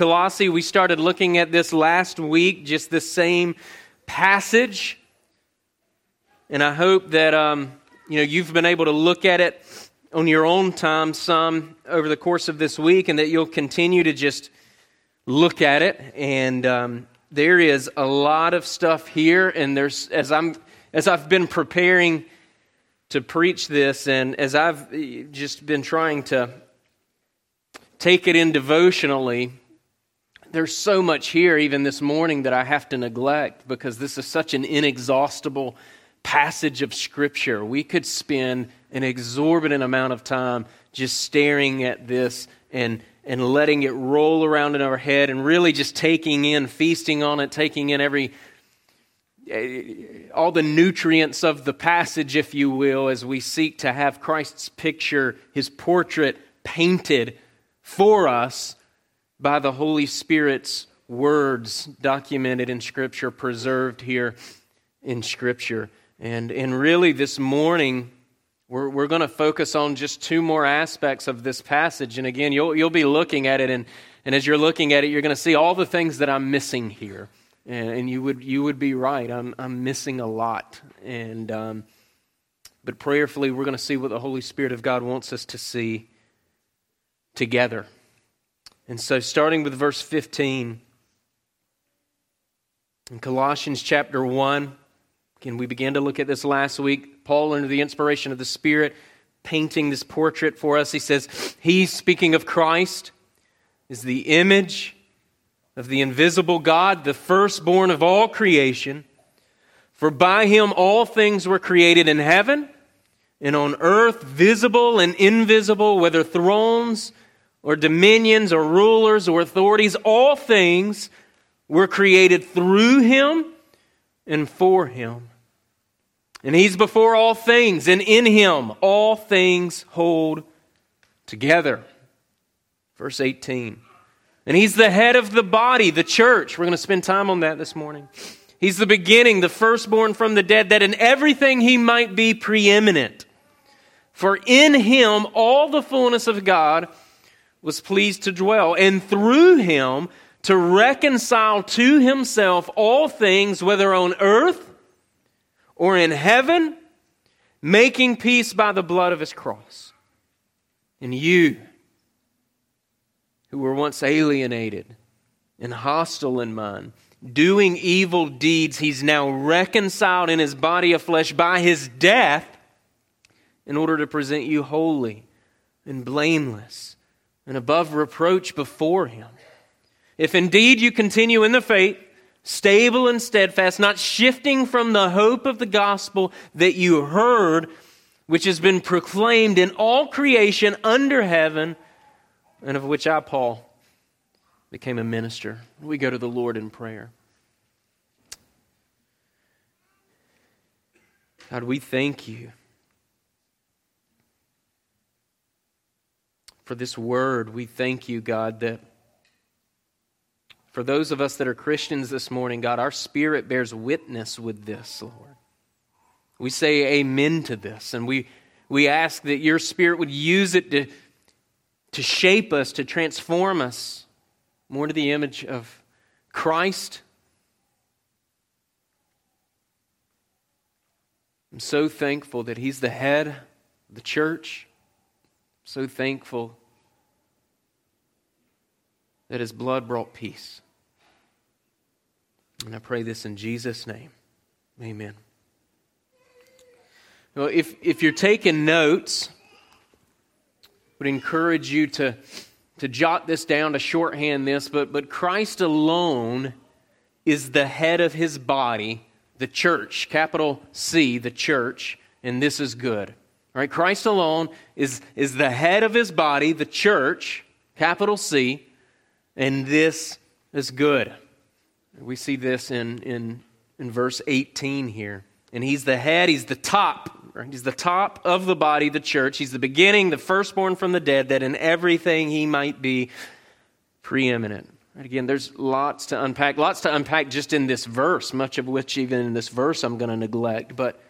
Colossae. We started looking at this last week, just the same passage. And I hope that um, you know you've been able to look at it on your own time some over the course of this week, and that you'll continue to just look at it. And um, there is a lot of stuff here, and there's as I'm as I've been preparing to preach this, and as I've just been trying to take it in devotionally, there's so much here, even this morning, that I have to neglect because this is such an inexhaustible passage of Scripture. We could spend an exorbitant amount of time just staring at this and, and letting it roll around in our head and really just taking in, feasting on it, taking in every eh, all the nutrients of the passage, if you will, as we seek to have Christ's picture, his portrait painted for us by the Holy Spirit's words documented in Scripture, preserved here in Scripture. And, and really, this morning, we're, we're going to focus on just two more aspects of this passage. And again, you'll, you'll be looking at it, and, and as you're looking at it, you're going to see all the things that I'm missing here. And, and you, would, you would be right. I'm, I'm missing a lot. And, um, but prayerfully, we're going to see what the Holy Spirit of God wants us to see together. And so, starting with verse 15, in Colossians chapter 1, Again, we began to look at this last week. Paul, under the inspiration of the Spirit, painting this portrait for us. He says, He, speaking of Christ, is the image of the invisible God, the firstborn of all creation. For by him all things were created in heaven and on earth, visible and invisible, whether thrones or dominions or rulers or authorities, all things were created through him and for him. And he's before all things, and in him all things hold together. Verse 18. And he's the head of the body, the church. We're going to spend time on that this morning. He's the beginning, the firstborn from the dead, that in everything he might be preeminent. For in him all the fullness of God was pleased to dwell, and through him to reconcile to himself all things, whether on earth or in heaven, making peace by the blood of his cross. And you, who were once alienated and hostile in mind, doing evil deeds, he's now reconciled in his body of flesh by his death in order to present you holy and blameless and above reproach before him. If indeed you continue in the faith, stable and steadfast, not shifting from the hope of the gospel that you heard, which has been proclaimed in all creation under heaven, and of which I, Paul, became a minister. We go to the Lord in prayer. God, we thank you for this word. We thank you, God, that for those of us that are Christians this morning, God, our spirit bears witness with this, Lord. We say amen to this, and we, we ask that your spirit would use it to, to shape us, to transform us more to the image of Christ. I'm so thankful that He's the head of the church. I'm so thankful that his blood brought peace. And I pray this in Jesus' name. Amen. Well, if, if you're taking notes, I would encourage you to, to jot this down, to shorthand this, but, but Christ alone is the head of his body, the church, capital C, the church, and this is good. Right, Christ alone is, is the head of his body, the church, capital C, and this is good. We see this in, in, in verse 18 here. And he's the head, he's the top. Right? He's the top of the body, the church. He's the beginning, the firstborn from the dead, that in everything he might be preeminent. Right? Again, there's lots to unpack, lots to unpack just in this verse, much of which, even in this verse, I'm going to neglect. But,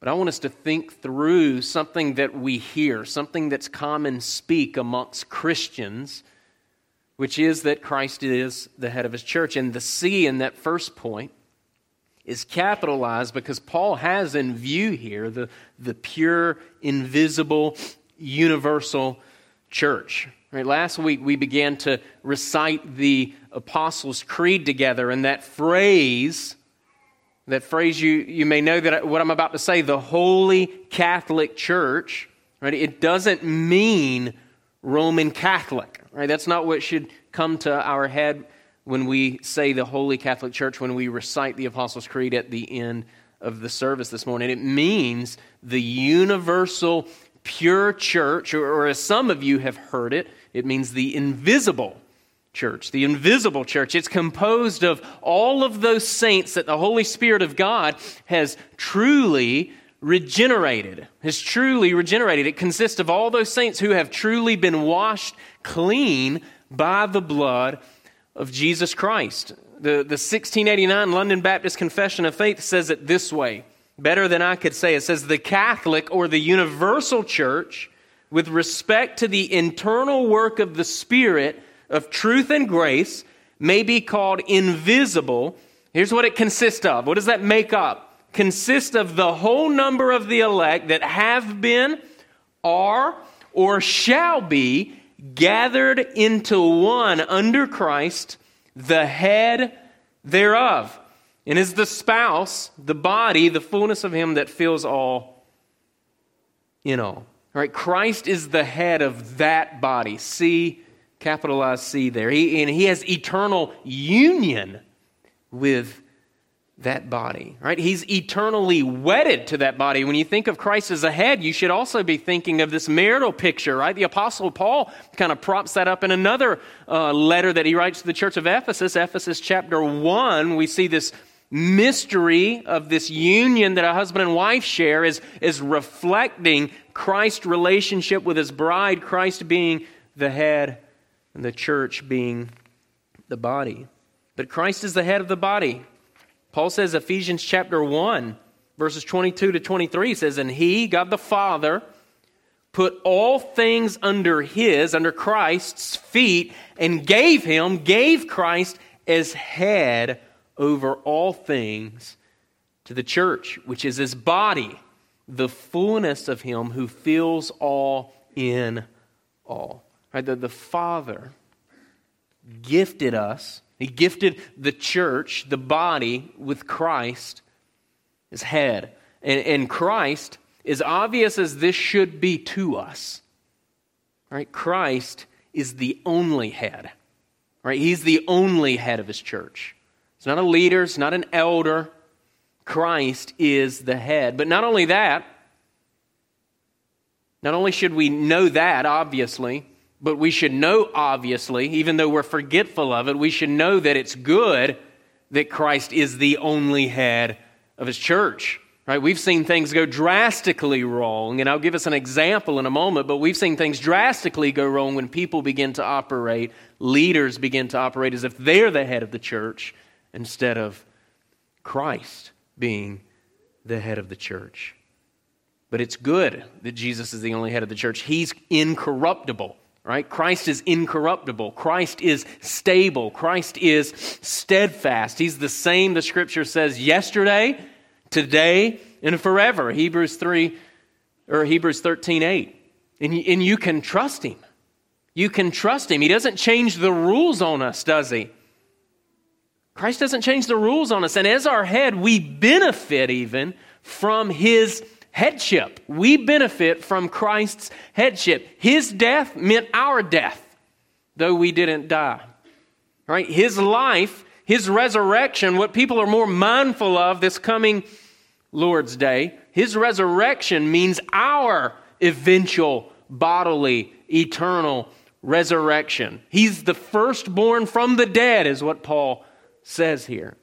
but I want us to think through something that we hear, something that's common speak amongst Christians which is that Christ is the head of his church. And the C in that first point is capitalized because Paul has in view here the, the pure, invisible, universal church. Right, last week we began to recite the Apostles' Creed together, and that phrase, that phrase you, you may know that what I'm about to say, the Holy Catholic Church, right, it doesn't mean Roman Catholic. Right? That's not what should come to our head when we say the Holy Catholic Church, when we recite the Apostles' Creed at the end of the service this morning. It means the universal, pure church, or, as some of you have heard it, it means the invisible church, the invisible church. It's composed of all of those saints that the Holy Spirit of God has truly regenerated, has truly regenerated. It consists of all those saints who have truly been washed clean by the blood of Jesus Christ. The, the 1689 London Baptist Confession of Faith says it this way, better than I could say. It says, The Catholic or the universal church, with respect to the internal work of the Spirit of truth and grace, may be called invisible. Here's what it consists of. What does that make up? Consists of the whole number of the elect that have been, are, or shall be gathered into one under Christ, the head thereof, and is the spouse, the body, the fullness of him that fills all in all. All right, Christ is the head of that body. See, capitalized C there. He, and he has eternal union with that body, right? He's eternally wedded to that body. When you think of Christ as a head, you should also be thinking of this marital picture, right? The Apostle Paul kind of props that up in another uh, letter that he writes to the church of Ephesus, Ephesus chapter 1. We see this mystery of this union that a husband and wife share is, is reflecting Christ's relationship with his bride, Christ being the head and the church being the body. But Christ is the head of the body. Paul says, Ephesians chapter 1, verses 22 to 23 says, And he, God the Father, put all things under his, under Christ's feet, and gave him, gave Christ as head over all things to the church, which is his body, the fullness of him who fills all in all. Right? The, the Father gifted us he gifted the church, the body, with Christ as head. And, and Christ, as obvious as this should be to us, right? Christ is the only head. Right? He's the only head of his church. It's not a leader, it's not an elder. Christ is the head. But not only that, not only should we know that, obviously, but we should know, obviously, even though we're forgetful of it, we should know that it's good that Christ is the only head of his church. Right? We've seen things go drastically wrong, and I'll give us an example in a moment, but we've seen things drastically go wrong when people begin to operate, leaders begin to operate as if they're the head of the church instead of Christ being the head of the church. But it's good that Jesus is the only head of the church. He's incorruptible right? Christ is incorruptible. Christ is stable. Christ is steadfast. He's the same, the scripture says, yesterday, today, and forever. Hebrews 3 or Hebrews 13 8. And, and you can trust him. You can trust him. He doesn't change the rules on us, does he? Christ doesn't change the rules on us. And as our head, we benefit even from his headship. We benefit from Christ's headship. His death meant our death, though we didn't die. Right? His life, his resurrection, what people are more mindful of this coming Lord's Day, his resurrection means our eventual bodily, eternal resurrection. He's the firstborn from the dead, is what Paul says here.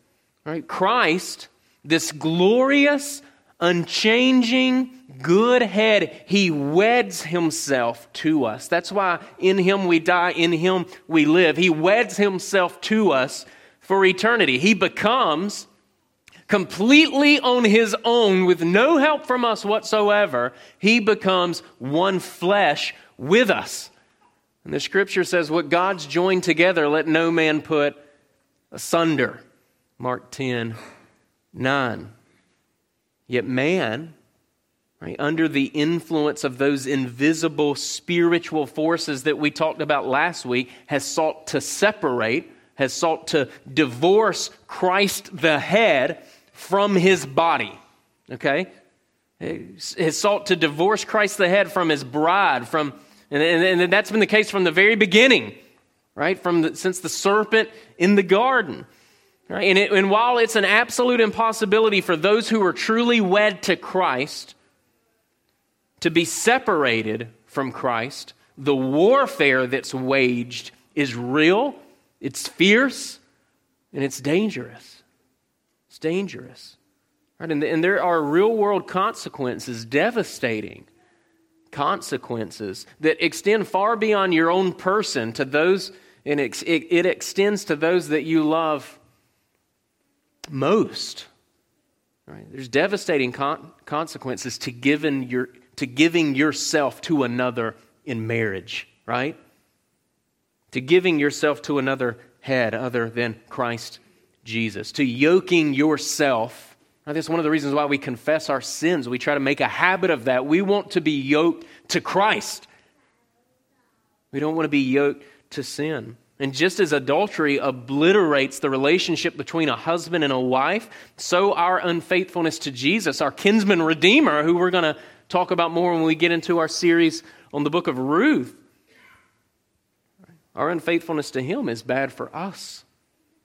Right? Christ, this glorious, unchanging, good head, he weds himself to us. That's why in him we die, in him we live. He weds himself to us for eternity. He becomes completely on his own with no help from us whatsoever. He becomes one flesh with us. And the scripture says, What God's joined together, let no man put asunder. Mark 10 9. Yet man, right, under the influence of those invisible spiritual forces that we talked about last week, has sought to separate, has sought to divorce Christ the head from his body. Okay? Has sought to divorce Christ the head from his bride, from, and, and, and that's been the case from the very beginning, right? From the, since the serpent in the garden. Right? And, it, and while it's an absolute impossibility for those who are truly wed to Christ to be separated from Christ, the warfare that's waged is real, it's fierce, and it's dangerous. It's dangerous. Right? And, and there are real world consequences, devastating consequences that extend far beyond your own person to those, and it, it, it extends to those that you love most. Right? There's devastating con- consequences to giving, your, to giving yourself to another in marriage, right? To giving yourself to another head other than Christ Jesus, to yoking yourself think it's one of the reasons why we confess our sins. We try to make a habit of that. We want to be yoked to Christ. We don't want to be yoked to sin. And just as adultery obliterates the relationship between a husband and a wife, so our unfaithfulness to Jesus, our kinsman redeemer, who we're going to talk about more when we get into our series on the book of Ruth, our unfaithfulness to him is bad for us.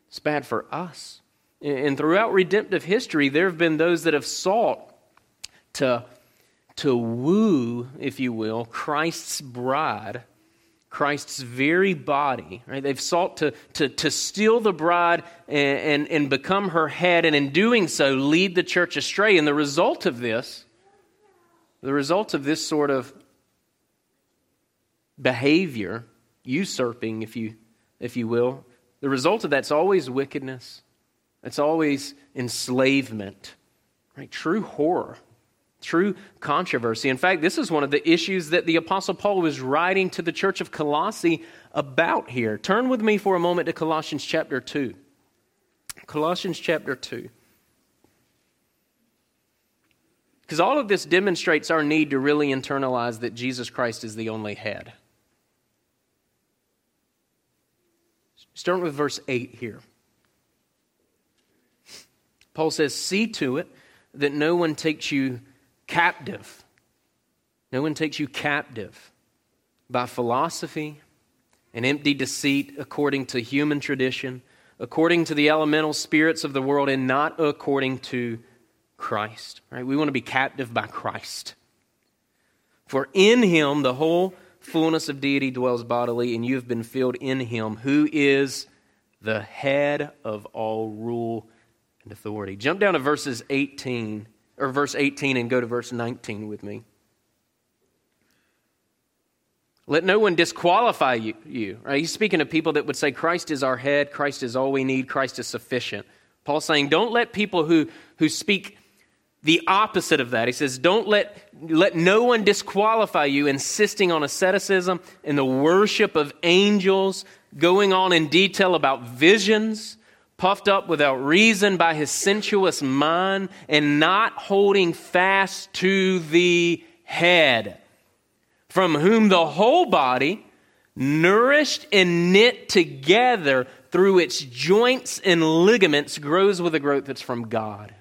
It's bad for us. And throughout redemptive history, there have been those that have sought to, to woo, if you will, Christ's bride, Christ's very body. Right? They've sought to, to, to steal the bride and, and, and become her head, and in doing so, lead the church astray. And the result of this, the result of this sort of behavior, usurping, if you, if you will, the result of that's always wickedness it's always enslavement, right? True horror, true controversy. In fact, this is one of the issues that the Apostle Paul was writing to the church of Colossae about here. Turn with me for a moment to Colossians chapter 2. Colossians chapter 2. Because all of this demonstrates our need to really internalize that Jesus Christ is the only head. Start with verse 8 here. Paul says, See to it that no one takes you captive. No one takes you captive by philosophy and empty deceit according to human tradition, according to the elemental spirits of the world, and not according to Christ. Right? We want to be captive by Christ. For in him the whole fullness of deity dwells bodily, and you have been filled in him, who is the head of all rule and authority. Jump down to verses 18, or verse 18 and go to verse 19 with me. Let no one disqualify you. you right? He's speaking to people that would say Christ is our head, Christ is all we need, Christ is sufficient. Paul's saying, don't let people who, who speak the opposite of that. He says, don't let, let no one disqualify you, insisting on asceticism and the worship of angels, going on in detail about visions puffed up without reason by his sensuous mind, and not holding fast to the head, from whom the whole body, nourished and knit together through its joints and ligaments, grows with a growth that's from God.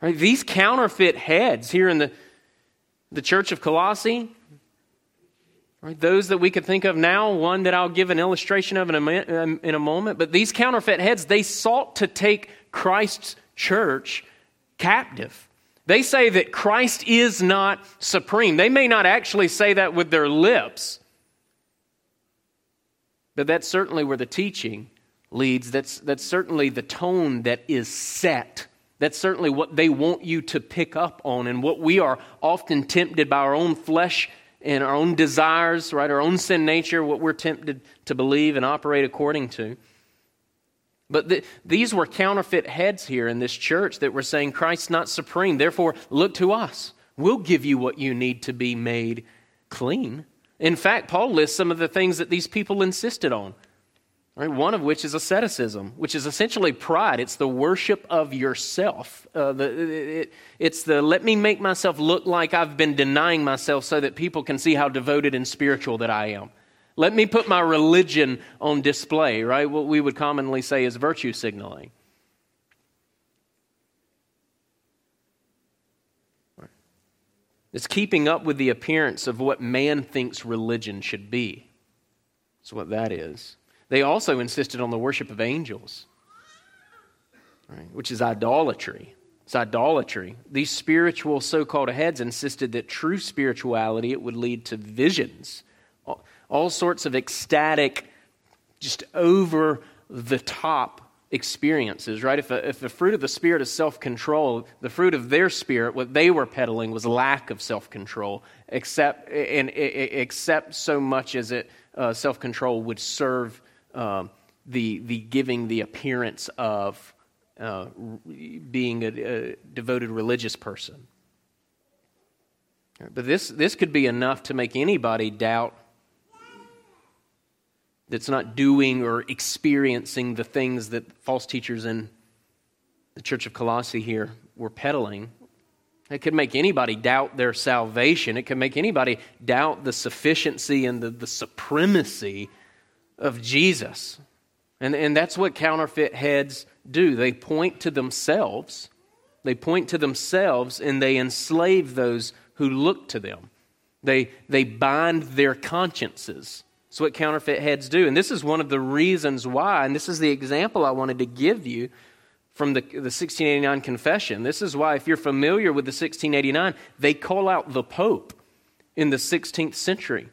Right? These counterfeit heads here in the, the church of Colossae, Right, those that we could think of now, one that I'll give an illustration of in a, um, in a moment, but these counterfeit heads, they sought to take Christ's church captive. They say that Christ is not supreme. They may not actually say that with their lips, but that's certainly where the teaching leads. That's, that's certainly the tone that is set. That's certainly what they want you to pick up on, and what we are often tempted by our own flesh and our own desires, right, our own sin nature, what we're tempted to believe and operate according to. But the, these were counterfeit heads here in this church that were saying Christ's not supreme. Therefore, look to us. We'll give you what you need to be made clean. In fact, Paul lists some of the things that these people insisted on. Right? One of which is asceticism, which is essentially pride. It's the worship of yourself. Uh, the, it, it's the let me make myself look like I've been denying myself so that people can see how devoted and spiritual that I am. Let me put my religion on display, right? What we would commonly say is virtue signaling. It's keeping up with the appearance of what man thinks religion should be. That's what that is. They also insisted on the worship of angels, right, which is idolatry. It's idolatry. These spiritual so called heads insisted that true spirituality it would lead to visions, all, sorts of ecstatic, just over the top experiences, right? If, a, if the fruit of the Spirit is self control, the fruit of their spirit, what they were peddling was lack of self control, except, and, except so much as it uh, self control would serve um, the, the giving the appearance of uh, being a, a devoted religious person. But this, this could be enough to make anybody doubt that's not doing or experiencing the things that false teachers in the church of Colossae here were peddling. It could make anybody doubt their salvation. It could make anybody doubt the sufficiency and the, the supremacy of Jesus. And, and that's what counterfeit heads do. They point to themselves. They point to themselves and they enslave those who look to them. They, they bind their consciences. That's what counterfeit heads do. And this is one of the reasons why, and this is the example I wanted to give you from the, the 1689 confession. This is why, if you're familiar with the 1689, they call out the Pope in the 16th century.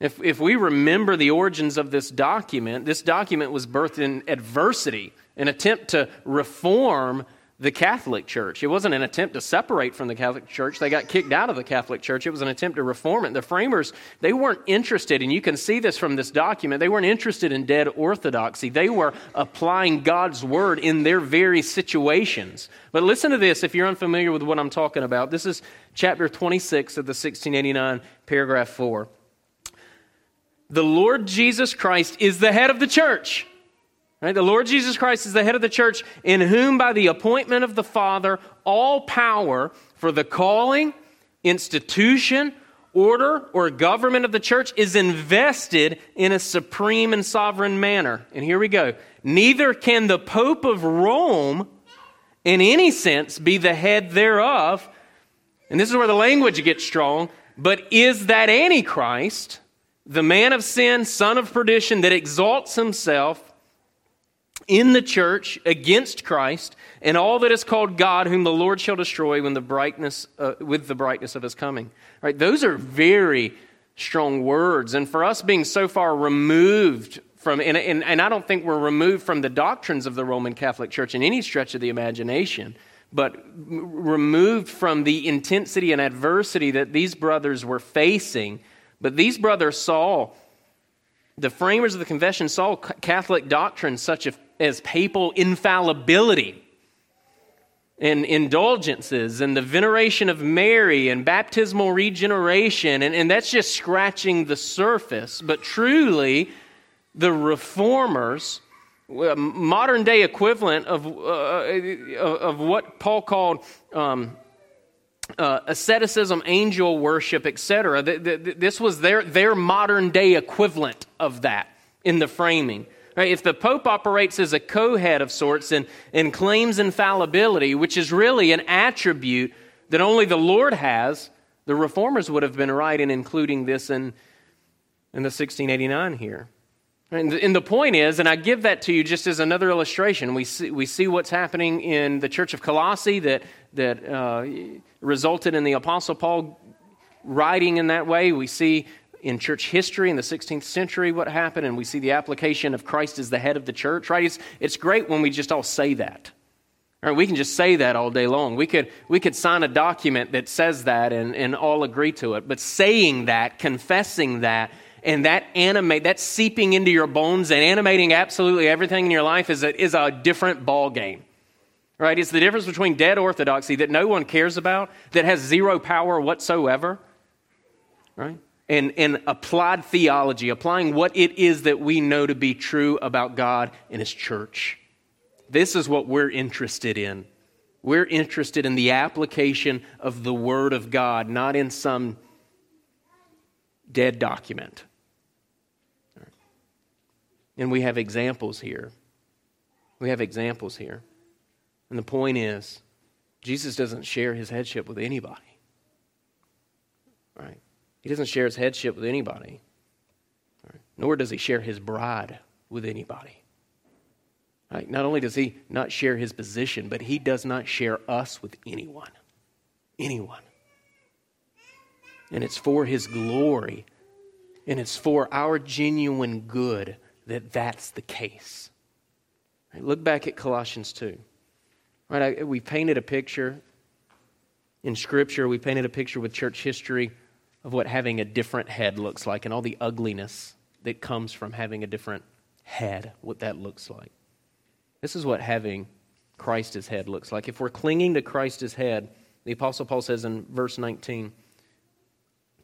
If, if we remember the origins of this document, this document was birthed in adversity, an attempt to reform the Catholic Church. It wasn't an attempt to separate from the Catholic Church. They got kicked out of the Catholic Church. It was an attempt to reform it. The framers, they weren't interested, and you can see this from this document, they weren't interested in dead orthodoxy. They were applying God's word in their very situations. But listen to this if you're unfamiliar with what I'm talking about. This is chapter 26 of the 1689, paragraph 4. The Lord Jesus Christ is the head of the church Right? The Lord Jesus Christ is the head of the church, in whom, by the appointment of the Father, all power for the calling, institution, order, or government of the church is invested in a supreme and sovereign manner. And here we go. Neither can the Pope of Rome, in any sense, be the head thereof. And this is where the language gets strong. But is that Antichrist, the man of sin, son of perdition, that exalts himself? in the church against Christ and all that is called God, whom the Lord shall destroy when the brightness, uh, with the brightness of his coming. Right? Those are very strong words. And for us being so far removed from, and, and, and I don't think we're removed from the doctrines of the Roman Catholic Church in any stretch of the imagination, but removed from the intensity and adversity that these brothers were facing. But these brothers saw the framers of the confession saw Catholic doctrines such as papal infallibility and indulgences and the veneration of Mary and baptismal regeneration, and, and that's just scratching the surface. But truly, the reformers, modern day equivalent of, uh, of what Paul called um, uh, asceticism, angel worship, etc. This was their, their modern day equivalent of that in the framing. Right? If the Pope operates as a co head of sorts and, and claims infallibility, which is really an attribute that only the Lord has, the reformers would have been right in including this in, in the 1689 here. And and the point is, and I give that to you just as another illustration, we see, we see what's happening in the church of Colossae that, that uh, resulted in the Apostle Paul writing in that way. We see in church history in the 16th century what happened, and we see the application of Christ as the head of the church, right? It's, it's great when we just all say that. Right, we can just say that all day long. We could, we could sign a document that says that and, and all agree to it. But saying that, confessing that, and that animate, that seeping into your bones and animating absolutely everything in your life is a, is a different ball game. Right? It's the difference between dead orthodoxy that no one cares about, that has zero power whatsoever, right? and, and applied theology, applying what it is that we know to be true about God and His church. This is what we're interested in. We're interested in the application of the Word of God, not in some dead document. And we have examples here. We have examples here. And the point is, Jesus doesn't share his headship with anybody. Right? He doesn't share his headship with anybody. Right? Nor does he share his bride with anybody. Right? Not only does he not share his position, but he does not share us with anyone. Anyone. And it's for his glory and it's for our genuine good that that's the case. Right, look back at Colossians 2. Right, I, we painted a picture in Scripture, we painted a picture with church history of what having a different head looks like and all the ugliness that comes from having a different head, what that looks like. This is what having Christ as head looks like. If we're clinging to Christ as head, the Apostle Paul says in verse 19,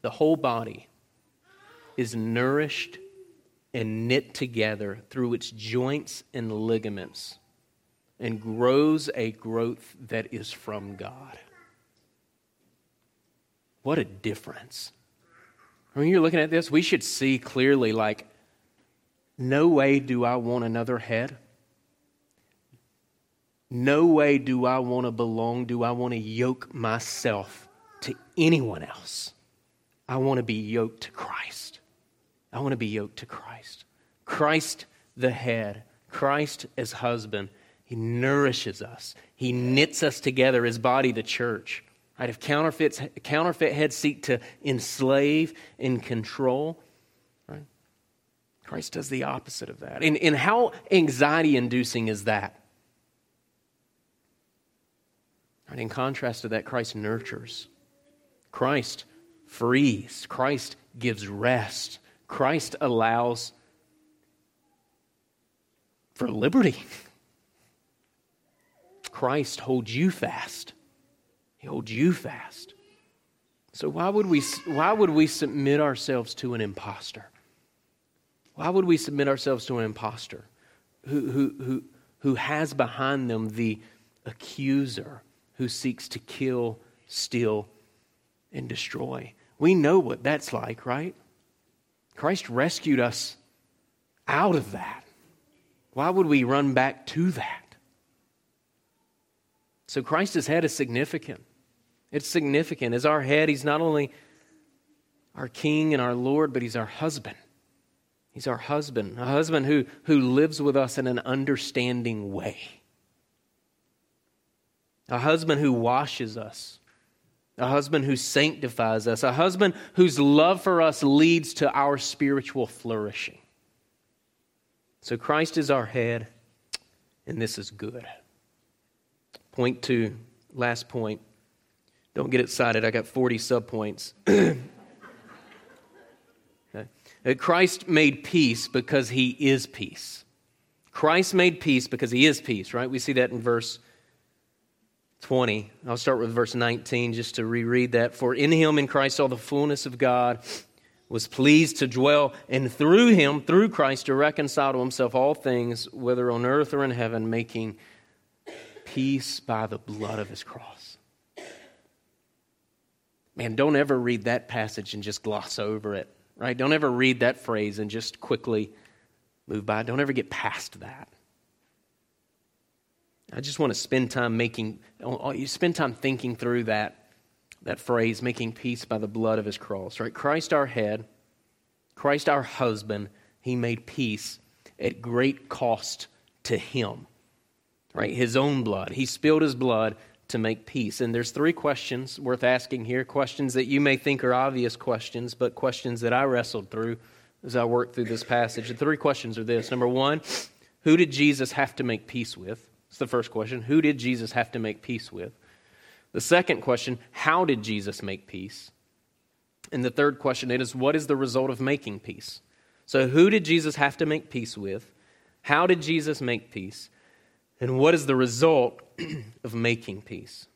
the whole body is nourished and knit together through its joints and ligaments and grows a growth that is from God. What a difference. When you're looking at this, we should see clearly like, no way do I want another head. No way do I want to belong, do I want to yoke myself to anyone else. I want to be yoked to Christ. I want to be yoked to Christ. Christ, the head, Christ as husband, he nourishes us. He knits us together as body, the church. Right? If counterfeits, counterfeit heads seek to enslave and control, right? Christ does the opposite of that. And, and how anxiety inducing is that? Right? In contrast to that, Christ nurtures. Christ frees. Christ gives rest. Christ allows for liberty. Christ holds you fast. He holds you fast. So why would we why would we submit ourselves to an impostor? Why would we submit ourselves to an impostor who, who, who, who has behind them the accuser who seeks to kill, steal, and destroy? We know what that's like, right? Christ rescued us out of that. Why would we run back to that? So Christ's head is significant. It's significant. As our head, He's not only our King and our Lord, but He's our husband. He's our husband, a husband who, who lives with us in an understanding way, a husband who washes us, a husband who sanctifies us, a husband whose love for us leads to our spiritual flourishing. So Christ is our head, and this is good. Point two, last point. Don't get excited. I got 40 subpoints. okay. Uh, Christ made peace because he is peace. Christ made peace because he is peace, right? We see that in verse 20. I'll start with verse 19 just to reread that. For in him, in Christ, all the fullness of God was pleased to dwell, and through him, through Christ, to reconcile to himself all things, whether on earth or in heaven, making peace by the blood of his cross. Man, don't ever read that passage and just gloss over it, right? Don't ever read that phrase and just quickly move by. Don't ever get past that. I just want to spend time making, oh, you spend time thinking through that, that phrase, making peace by the blood of his cross, right? Christ our head, Christ our husband, he made peace at great cost to him, right? His own blood. He spilled his blood to make peace. And there's three questions worth asking here, questions that you may think are obvious questions, but questions that I wrestled through as I worked through this passage. The three questions are this. Number one, who did Jesus have to make peace with? It's the first question. Who did Jesus have to make peace with? The second question, how did Jesus make peace? And the third question it is what is the result of making peace? So, who did Jesus have to make peace with? How did Jesus make peace? And what is the result of making peace?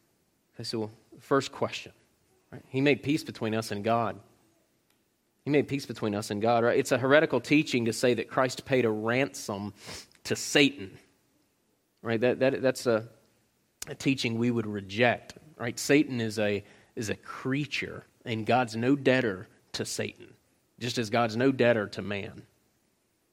Okay, so, first question. Right? He made peace between us and God. He made peace between us and God, right? It's a heretical teaching to say that Christ paid a ransom to Satan, right? That, that, that's a, a teaching we would reject, right? Satan is a, is a creature, and God's no debtor to Satan, just as God's no debtor to man.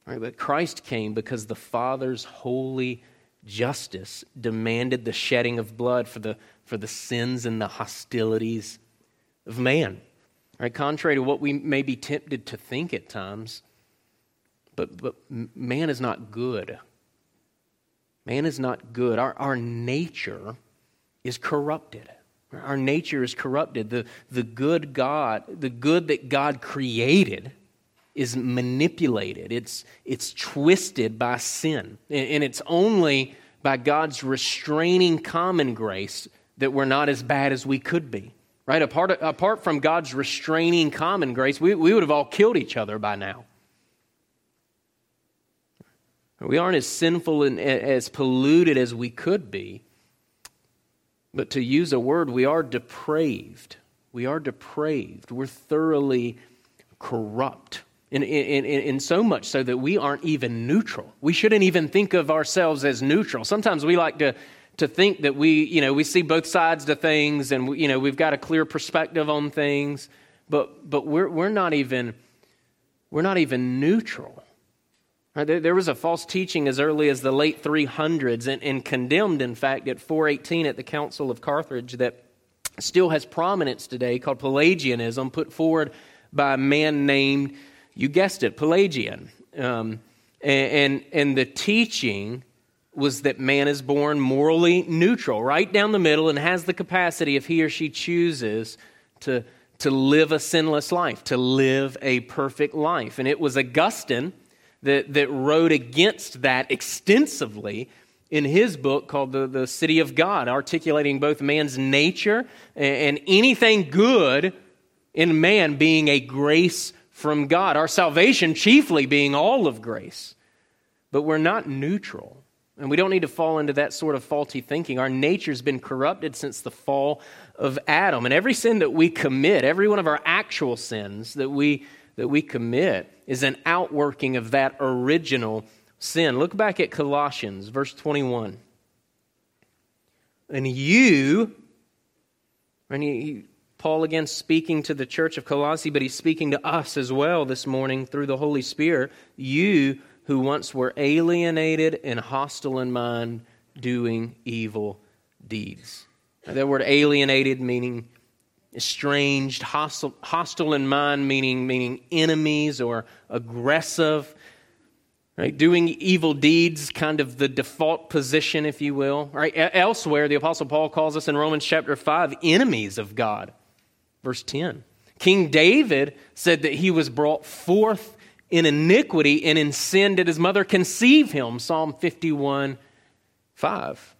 Right? But Christ came because the Father's holy justice demanded the shedding of blood for the, for the sins and the hostilities of man. Right? Contrary to what we may be tempted to think at times, but, but man is not good. Man is not good. Our, our nature is corrupted. Our nature is corrupted. The, the good God, the good that God created, is manipulated. It's, it's twisted by sin. And, it's only by God's restraining common grace that we're not as bad as we could be. Right? Apart, apart from God's restraining common grace, we, we would have all killed each other by now. We aren't as sinful and as polluted as we could be. But to use a word, we are depraved. We are depraved. We're thoroughly corrupt. In, in, in, in, so much so that we aren't even neutral. We shouldn't even think of ourselves as neutral. Sometimes we like to to think that we, you know, we see both sides to things and, you know, we've got a clear perspective on things, but, but we're, we're, not even, we're not even neutral. Right? There, there, was a false teaching as early as the late 300s and, and condemned, in fact, at 418 at the Council of Carthage that still has prominence today called Pelagianism, put forward by a man named, you guessed it, Pelagius. Um, and, and, and the teaching was that man is born morally neutral, right down the middle, and has the capacity, if he or she chooses, to, to live a sinless life, to live a perfect life. And it was Augustine that, that wrote against that extensively in his book called the, the City of God, articulating both man's nature and anything good in man being a grace from God, our salvation chiefly being all of grace. But we're not neutral. And we don't need to fall into that sort of faulty thinking. Our nature's been corrupted since the fall of Adam. And every sin that we commit, every one of our actual sins that we, that we commit, is an outworking of that original sin. Look back at Colossians, verse 21. And you, and he, Paul again speaking to the church of Colossae, but he's speaking to us as well this morning through the Holy Spirit. You who once were alienated and hostile in mind, doing evil deeds. Now, that word alienated meaning estranged, hostile, hostile in mind meaning, meaning enemies or aggressive. Right? Doing evil deeds, kind of the default position, if you will. Right? Elsewhere, the Apostle Paul calls us in Romans chapter 5 enemies of God. Verse 10. King David said that he was brought forth in iniquity and in sin did his mother conceive him. Psalm 51 5.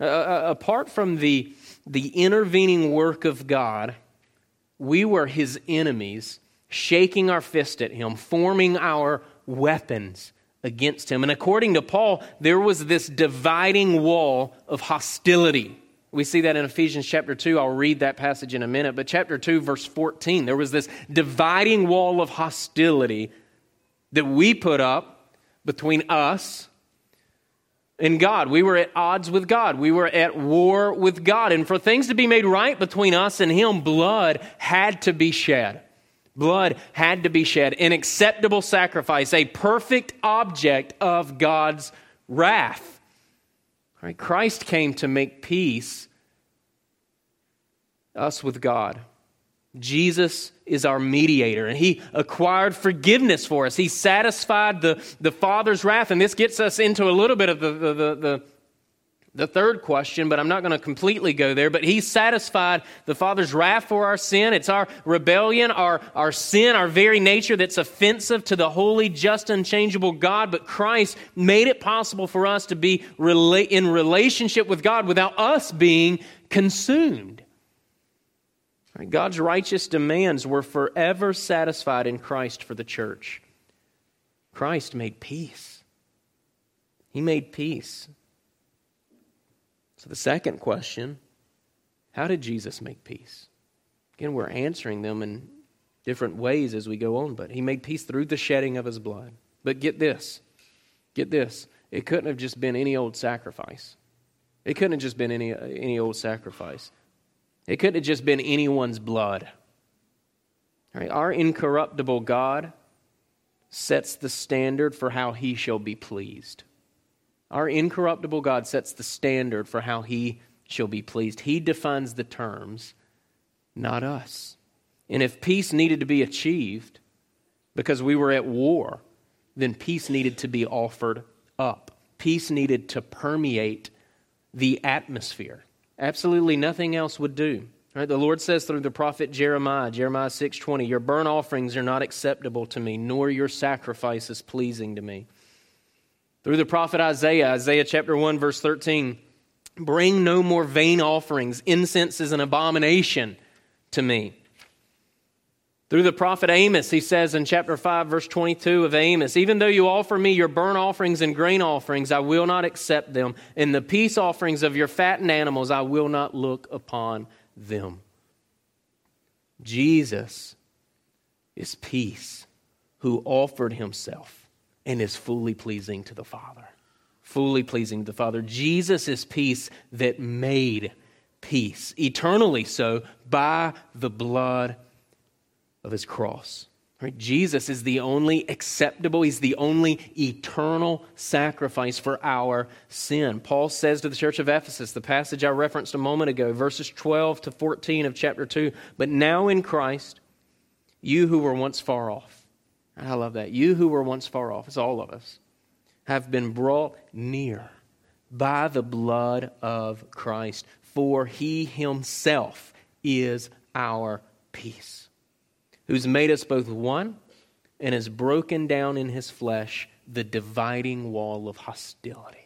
Uh, apart from the, the intervening work of God, we were his enemies, shaking our fist at him, forming our weapons against him. And according to Paul, there was this dividing wall of hostility. We see that in Ephesians chapter 2. I'll read that passage in a minute. But chapter 2, verse 14, there was this dividing wall of hostility that we put up between us and God. We were at odds with God. We were at war with God. And for things to be made right between us and Him, blood had to be shed. Blood had to be shed. An acceptable sacrifice, a perfect object of God's wrath. Right? Christ came to make peace us with God. Jesus is our mediator, and he acquired forgiveness for us. He satisfied the, the Father's wrath. And this gets us into a little bit of the, the, the, the, the third question, but I'm not going to completely go there. But he satisfied the Father's wrath for our sin. It's our rebellion, our, our sin, our very nature that's offensive to the holy, just, unchangeable God. But Christ made it possible for us to be rela- in relationship with God without us being consumed. God's righteous demands were forever satisfied in Christ for the church. Christ made peace. He made peace. So, the second question how did Jesus make peace? Again, we're answering them in, different ways as we go on, but he made peace through the shedding of his blood. But get this, get this. It couldn't have just been any old sacrifice. It couldn't have just been any, any old sacrifice. It couldn't have just been anyone's blood. Right? Our incorruptible God sets the standard for how he shall be pleased. Our incorruptible God sets the standard for how he shall be pleased. He defines the terms, not us. And if peace needed to be achieved because we were at war, then peace needed to be offered up. Peace needed to permeate the atmosphere. Absolutely nothing else would do. Right? The Lord says through the prophet Jeremiah, Jeremiah 6:20, "Your burnt offerings are not acceptable to me, nor your sacrifices pleasing to me." Through the prophet Isaiah, Isaiah chapter 1 verse 13, "Bring no more vain offerings; incense is an abomination to me." Through the prophet Amos, he says in chapter 5, verse 22 of Amos, Even though you offer me your burnt offerings and grain offerings, I will not accept them. And the peace offerings of your fattened animals, I will not look upon them. Jesus is peace who offered himself and is fully pleasing to the Father. Fully pleasing to the Father. Jesus is peace that made peace, eternally so, by the blood of his cross. Right? Jesus is the only acceptable, he's the only eternal sacrifice for our sin. Paul says to the church of Ephesus, the passage I referenced a moment ago, verses 12 to 14 of chapter 2, but now in Christ, you who were once far off, I love that. You who were once far off, it's all of us, have been brought near by the blood of Christ, for he himself is our peace who's made us both one and has broken down in his flesh the dividing wall of hostility.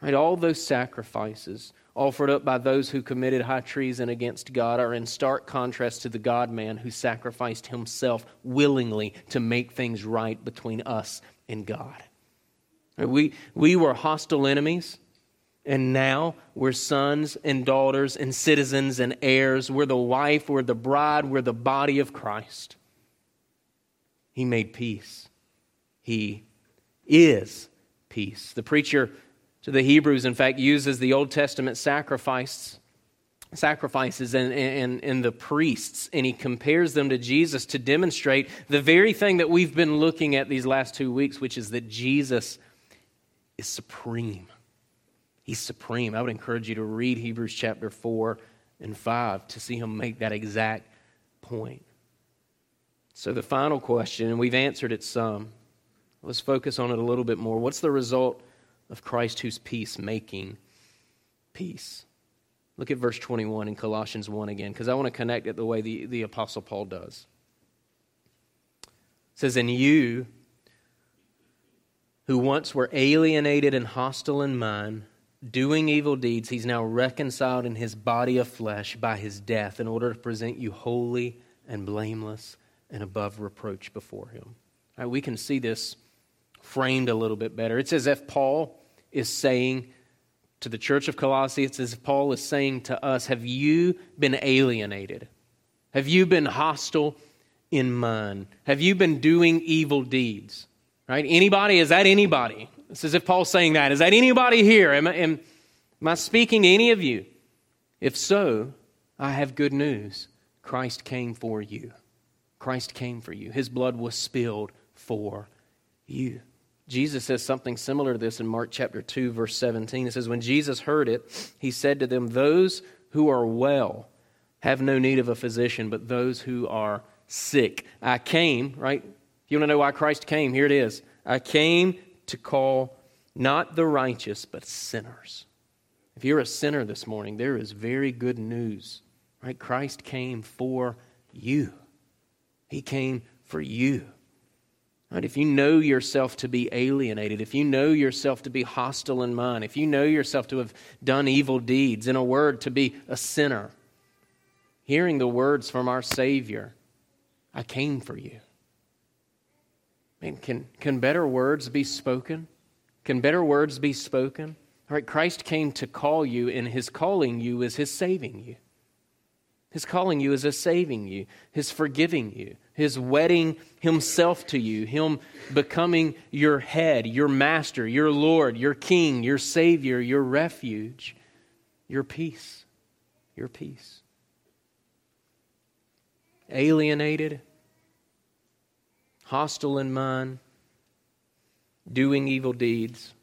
Right, all those sacrifices offered up by those who committed high treason against God are in stark contrast to the God man who sacrificed himself willingly to make things right between us and God. We, we were hostile enemies. And now we're sons and daughters and citizens and heirs. We're the wife, we're the bride, we're the body of Christ. He made peace. He is peace. The preacher to the Hebrews, in fact, uses the Old Testament sacrifice, sacrifices and, and, and the priests, and he compares them to Jesus to demonstrate the very thing that we've been looking at these last two weeks, which is that Jesus is supreme. He's supreme. I would encourage you to read Hebrews chapter 4 and 5 to see him make that exact point. So, the final question, and we've answered it some. Let's focus on it a little bit more. What's the result of Christ who's peace making peace? Look at verse 21 in Colossians 1 again, because I want to connect it the way the, the Apostle Paul does. It says, And you, who once were alienated and hostile in mind, doing evil deeds, he's now reconciled in his body of flesh by his death in order to present you holy and blameless and above reproach before him. We can see this framed a little bit better. It's as if Paul is saying to the church of Colossae, it's as Paul is saying to us, Have you been alienated? Have you been hostile in mind? Have you been doing evil deeds? Right? Anybody? Is that anybody? It's as if Paul's saying that. Is that anybody here? Am I, am, am I speaking to any of you? If so, I have good news. Christ came for you. Christ came for you. His blood was spilled for you. Jesus says something similar to this in Mark chapter 2, verse 17. It says, When Jesus heard it, he said to them, Those who are well have no need of a physician, but those who are sick. I came, right? You want to know why Christ came, here it is. I came to call not the righteous, but sinners. If you're a sinner this morning, there is very good news. Right? Christ came for you. He came for you. Right? If you know yourself to be alienated, if you know yourself to be hostile in mind, if you know yourself to have done evil deeds, in a word, to be a sinner, hearing the words from our Savior, I came for you. Man, can, can better words be spoken? Can better words be spoken? All right, Christ came to call you, and his calling you is his saving you. His calling you is His saving you, His forgiving you, His wedding Himself to you, Him becoming your head, your master, your Lord, your King, your Savior, your refuge, your peace, your peace. Alienated, hostile in mind, doing evil deeds.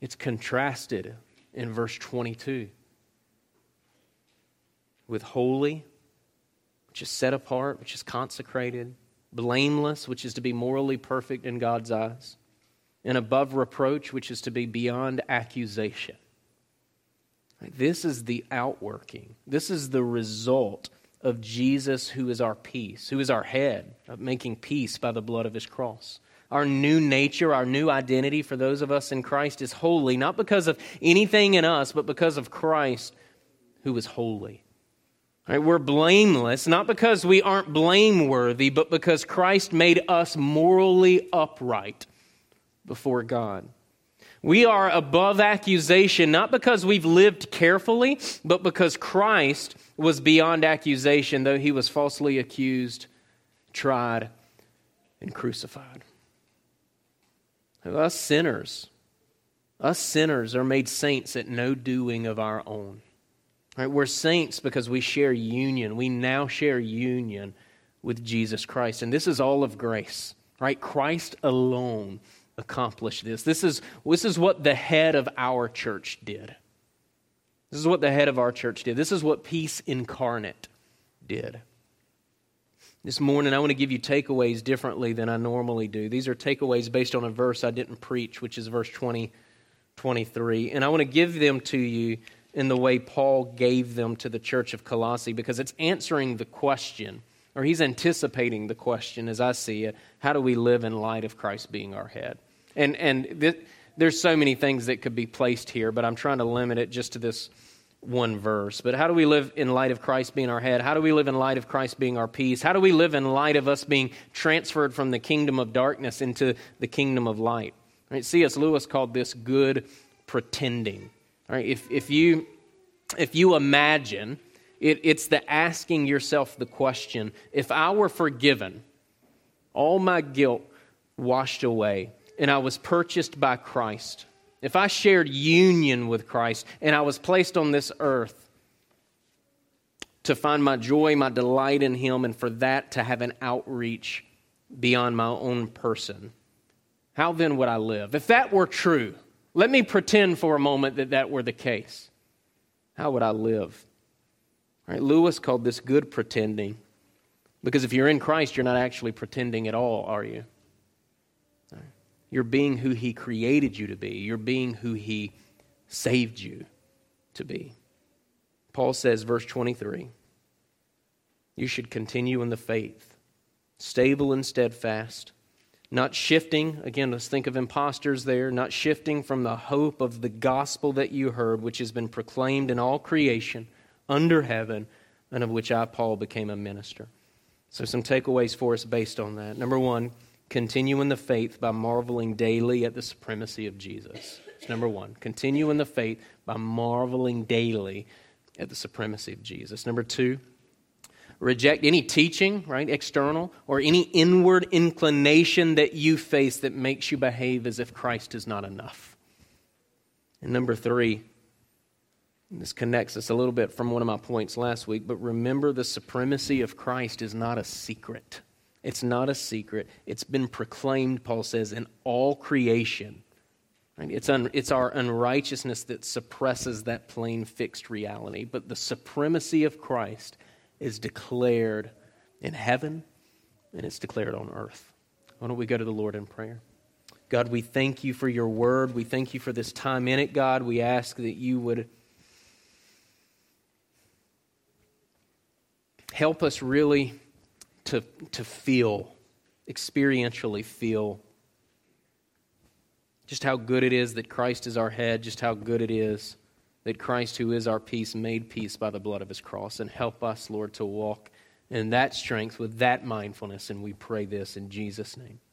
It's contrasted in verse 22 with holy, which is set apart, which is consecrated, blameless, which is to be morally perfect in God's eyes, and above reproach, which is to be beyond accusation. This is the outworking. This is the result of Jesus, who is our peace, who is our head, of making peace by the blood of his cross. Our new nature, our new identity for those of us in Christ is holy, not because of anything in us, but because of Christ who is holy. Right, we're blameless, not because we aren't blameworthy, but because Christ made us morally upright before God. We are above accusation, not because we've lived carefully, but because Christ was beyond accusation, though he was falsely accused, tried, and crucified. Us sinners, us sinners are made saints at no doing of our own. Right? We're saints because we share union. We now share union with Jesus Christ. And this is all of grace. Right? Christ alone accomplished this. This is, this is what the head of our church did. This is what the head of our church did. This is what peace incarnate did. This morning, I want to give you takeaways differently than I normally do. These are takeaways based on a verse I didn't preach, which is verse 20, 23. And I want to give them to you in the way Paul gave them to the church of Colossae because it's answering the question, or he's anticipating the question as I see it how do we live in light of Christ being our head? And, and th- there's so many things that could be placed here, but I'm trying to limit it just to this one verse. But how do we live in light of Christ being our head? How do we live in light of Christ being our peace? How do we live in light of us being transferred from the kingdom of darkness into the kingdom of light? Right? C.S. Lewis called this good pretending. Right? If, if, you, if you imagine, it, it's the asking yourself the question if I were forgiven, all my guilt washed away, and I was purchased by Christ, if I shared union with Christ and I was placed on this earth to find my joy, my delight in Him, and for that to have an outreach beyond my own person, how then would I live? If that were true, let me pretend for a moment that that were the case. How would I live? Right, Lewis called this good pretending because if you're in Christ, you're not actually pretending at all, are you? You're being who He created you to be, you're being who He saved you to be. Paul says, verse 23, you should continue in the faith, stable and steadfast not shifting, again, let's think of imposters there, not shifting from the hope of the gospel that you heard, which has been proclaimed in all creation under heaven, and of which I, Paul, became a minister. So, some takeaways for us based on that. Number one, continue in the faith by marveling daily at the supremacy of Jesus. Number one. Continue in the faith by marveling daily at the supremacy of Jesus. Number two, reject any teaching, right, external, or any inward inclination that you face that makes you behave as if Christ is not enough. And number three, this connects us a little bit from one of my points last week, but remember the supremacy of Christ is not a secret. It's not a secret. It's been proclaimed, Paul says, in all creation. Right? It's, un, it's our unrighteousness that suppresses that plain fixed reality. But the supremacy of Christ is declared in heaven and it's declared on earth. Why don't we go to the Lord in prayer? God, we thank you for your word. We thank you for this time in it, God. We ask that you would help us really to, to feel, experientially feel, just how good it is that Christ is our head, just how good it is that Christ, who is our peace, made peace by the blood of his cross. And help us, Lord, to walk in that strength with that mindfulness. And we pray this in Jesus' name.